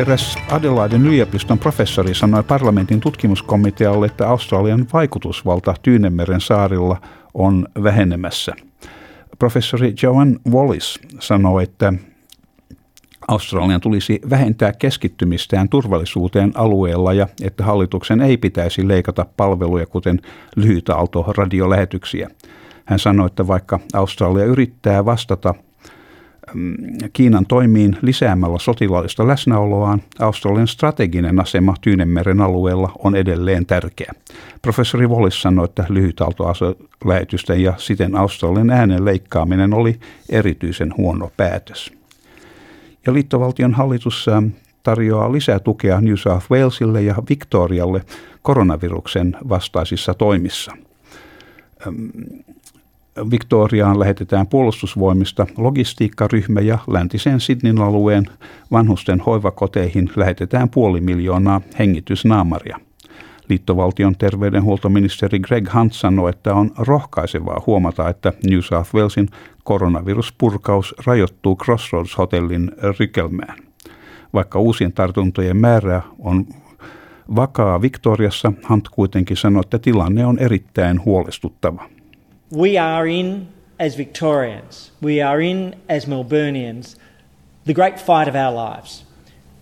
Eräs Adelaiden yliopiston professori sanoi parlamentin tutkimuskomitealle, että Australian vaikutusvalta Tyynemeren saarilla on vähenemässä. Professori Joan Wallis sanoi, että Australian tulisi vähentää keskittymistään turvallisuuteen alueella ja että hallituksen ei pitäisi leikata palveluja kuten lyhytaaltoradiolähetyksiä. Hän sanoi, että vaikka Australia yrittää vastata – Kiinan toimiin lisäämällä sotilaallista läsnäoloaan, Australian strateginen asema Tyynemeren alueella on edelleen tärkeä. Professori Wallis sanoi, että lyhytaaltolähetysten ja siten Australian äänen leikkaaminen oli erityisen huono päätös. Ja liittovaltion hallitus ähm, tarjoaa lisää tukea New South Walesille ja Victorialle koronaviruksen vastaisissa toimissa. Victoriaan lähetetään puolustusvoimista logistiikkaryhmä ja läntisen Sydneyn alueen vanhusten hoivakoteihin lähetetään puoli miljoonaa hengitysnaamaria. Liittovaltion terveydenhuoltoministeri Greg Hunt sanoi, että on rohkaisevaa huomata, että New South Walesin koronaviruspurkaus rajoittuu Crossroads-hotellin rykelmään. Vaikka uusien tartuntojen määrä on vakaa Victoriassa, Hunt kuitenkin sanoi, että tilanne on erittäin huolestuttava. We are in, as Victorians, we are in, as Melburnians, the great fight of our lives.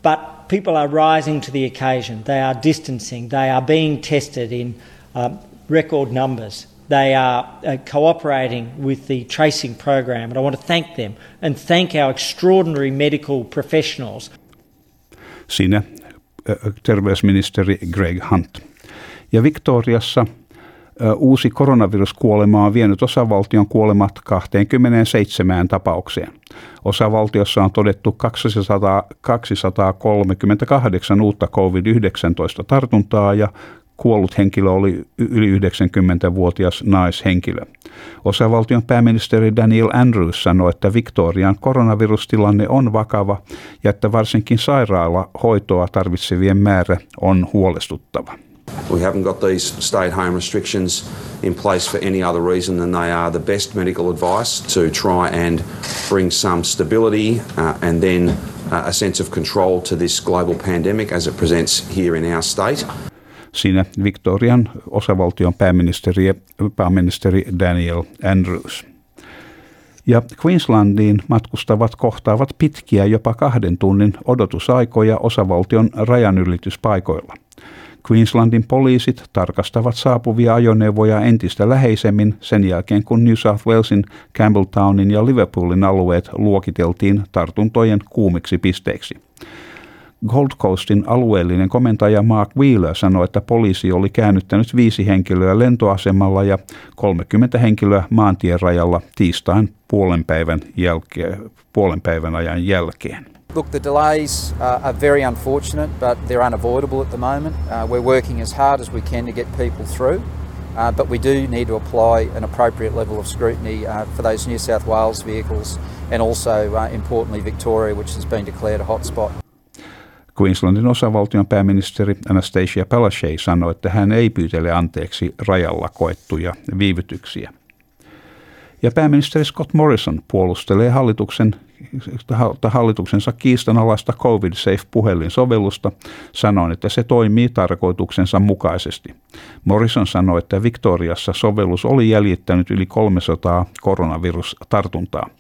But people are rising to the occasion. They are distancing. They are being tested in um, record numbers. They are uh, cooperating with the tracing program, and I want to thank them and thank our extraordinary medical professionals. Siinä terveysministeri Greg Hunt. Ja Victoriassa uusi koronaviruskuolema on vienyt osavaltion kuolemat 27 tapaukseen. Osavaltiossa on todettu 200, 238 uutta COVID-19 tartuntaa ja kuollut henkilö oli yli 90-vuotias naishenkilö. Osavaltion pääministeri Daniel Andrews sanoi, että Victorian koronavirustilanne on vakava ja että varsinkin sairaalahoitoa tarvitsevien määrä on huolestuttava. We haven't got these stay at home restrictions in place for any other reason than they are the best medical advice to try and bring some stability uh, and then uh, a sense of control to this global pandemic as it presents here in our state. Siinä Victorian osavaltion pääministeri, pääministeri Daniel Andrews. Ja Queenslandiin matkustavat kohtaavat pitkiä jopa kahden tunnin odotusaikoja osavaltion rajanylityspaikoilla – Queenslandin poliisit tarkastavat saapuvia ajoneuvoja entistä läheisemmin sen jälkeen, kun New South Walesin, Campbelltownin ja Liverpoolin alueet luokiteltiin tartuntojen kuumiksi pisteiksi. Gold Coastin alueellinen komentaja Mark Wheeler sanoi, että poliisi oli käännyttänyt viisi henkilöä lentoasemalla ja 30 henkilöä maantien rajalla tiistain puolen päivän, jälkeen, puolen päivän ajan jälkeen. Look, the delays uh, are very unfortunate, but they're unavoidable at the moment. Uh, we're working as hard as we can to get people through, uh, but we do need to apply an appropriate level of scrutiny uh, for those New South Wales vehicles and also, uh, importantly, Victoria, which has been declared a hotspot. Queenslandin osavaltion pääministeri Anastasia Palaszczuk sanoi, että hän ei pyytele anteeksi rajalla koettuja viivytyksiä. Ja pääministeri Scott Morrison puolustelee hallituksen hallituksensa kiistanalaista COVID Safe puhelinsovellusta sanoen, että se toimii tarkoituksensa mukaisesti. Morrison sanoi, että Victoriassa sovellus oli jäljittänyt yli 300 koronavirustartuntaa.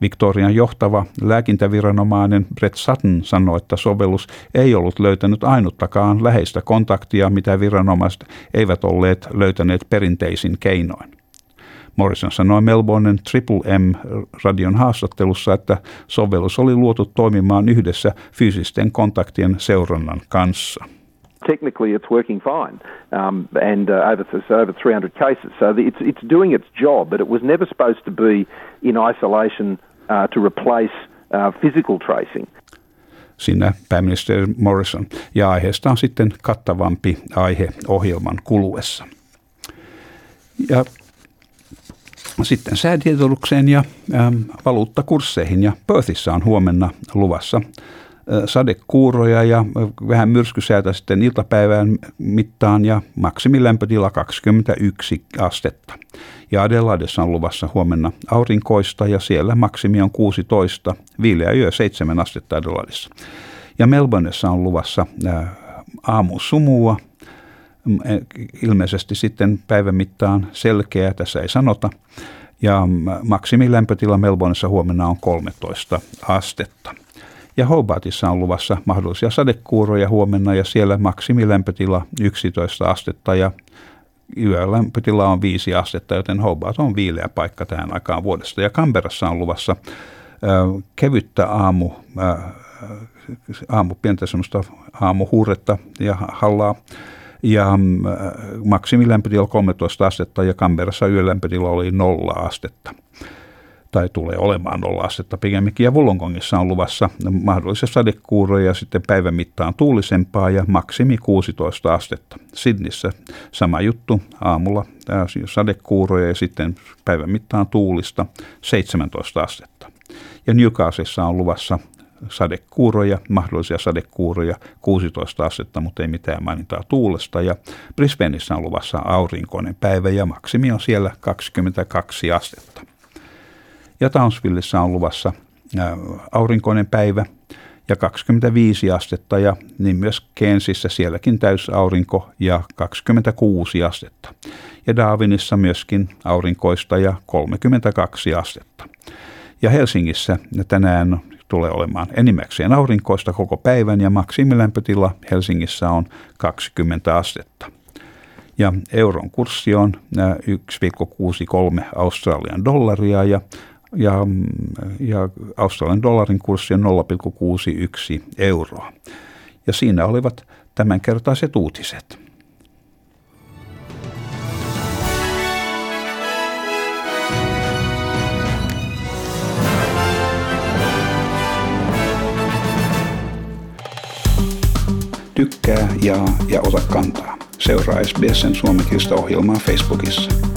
Victorian johtava lääkintäviranomainen Brett Sutton sanoi, että sovellus ei ollut löytänyt ainuttakaan läheistä kontaktia, mitä viranomaiset eivät olleet löytäneet perinteisin keinoin. Morrison sanoi Melbournen Triple M-radion haastattelussa, että sovellus oli luotu toimimaan yhdessä fyysisten kontaktien seurannan kanssa. Technically it's working fine, um, and uh, over, so over 300 cases. So it's it's doing its job, but it was never supposed to be in isolation uh, to replace uh, physical tracing. Siinä pääministeri Morrison ja aiheesta on sitten kattavampi aihe ohjelman kuluessa. Ja sitten säätiedotukseen ja ähm, valuuttakursseihin ja Perthissä on huomenna luvassa sadekuuroja ja vähän myrskysäätä sitten iltapäivän mittaan ja maksimilämpötila 21 astetta. Ja Adelaidessa on luvassa huomenna aurinkoista ja siellä maksimi on 16, viileä yö 7 astetta Adelaidessa. Ja Melbourneissa on luvassa aamusumua, ilmeisesti sitten päivän mittaan selkeä, tässä ei sanota. Ja maksimilämpötila Melbourneissa huomenna on 13 astetta. Ja Hobartissa on luvassa mahdollisia sadekuuroja huomenna ja siellä maksimilämpötila 11 astetta ja yölämpötila on 5 astetta, joten Hobart on viileä paikka tähän aikaan vuodesta. Ja Canberrassa on luvassa äh, kevyttä aamu, äh, aamu pientä semmoista aamuhuuretta ja hallaa. Ja maksimilämpötila 13 astetta ja Canberrassa yölämpötila oli 0 astetta tai tulee olemaan nolla astetta pikemminkin. Ja Wollongongissa on luvassa mahdollisia sadekuuroja ja sitten päivän mittaan tuulisempaa ja maksimi 16 astetta. Sydnissä sama juttu, aamulla sadekuuroja ja sitten päivän mittaan tuulista 17 astetta. Ja Newcastlessa on luvassa sadekuuroja, mahdollisia sadekuuroja 16 astetta, mutta ei mitään mainintaa tuulesta. Ja Brisbaneissa on luvassa aurinkoinen päivä ja maksimi on siellä 22 astetta. Ja Townsvillessä on luvassa aurinkoinen päivä ja 25 astetta ja niin myös Kensissä sielläkin täysaurinko ja 26 astetta. Ja Darwinissa myöskin aurinkoista ja 32 astetta. Ja Helsingissä tänään tulee olemaan enimmäkseen aurinkoista koko päivän ja maksimilämpötila Helsingissä on 20 astetta. Ja euron kurssi on 1,63 Australian dollaria ja ja, ja Australian dollarin kurssi on 0,61 euroa. Ja siinä olivat tämänkertaiset uutiset. Tykkää, jaa ja ota kantaa. Seuraa SBSn suomenkielistä ohjelmaa Facebookissa.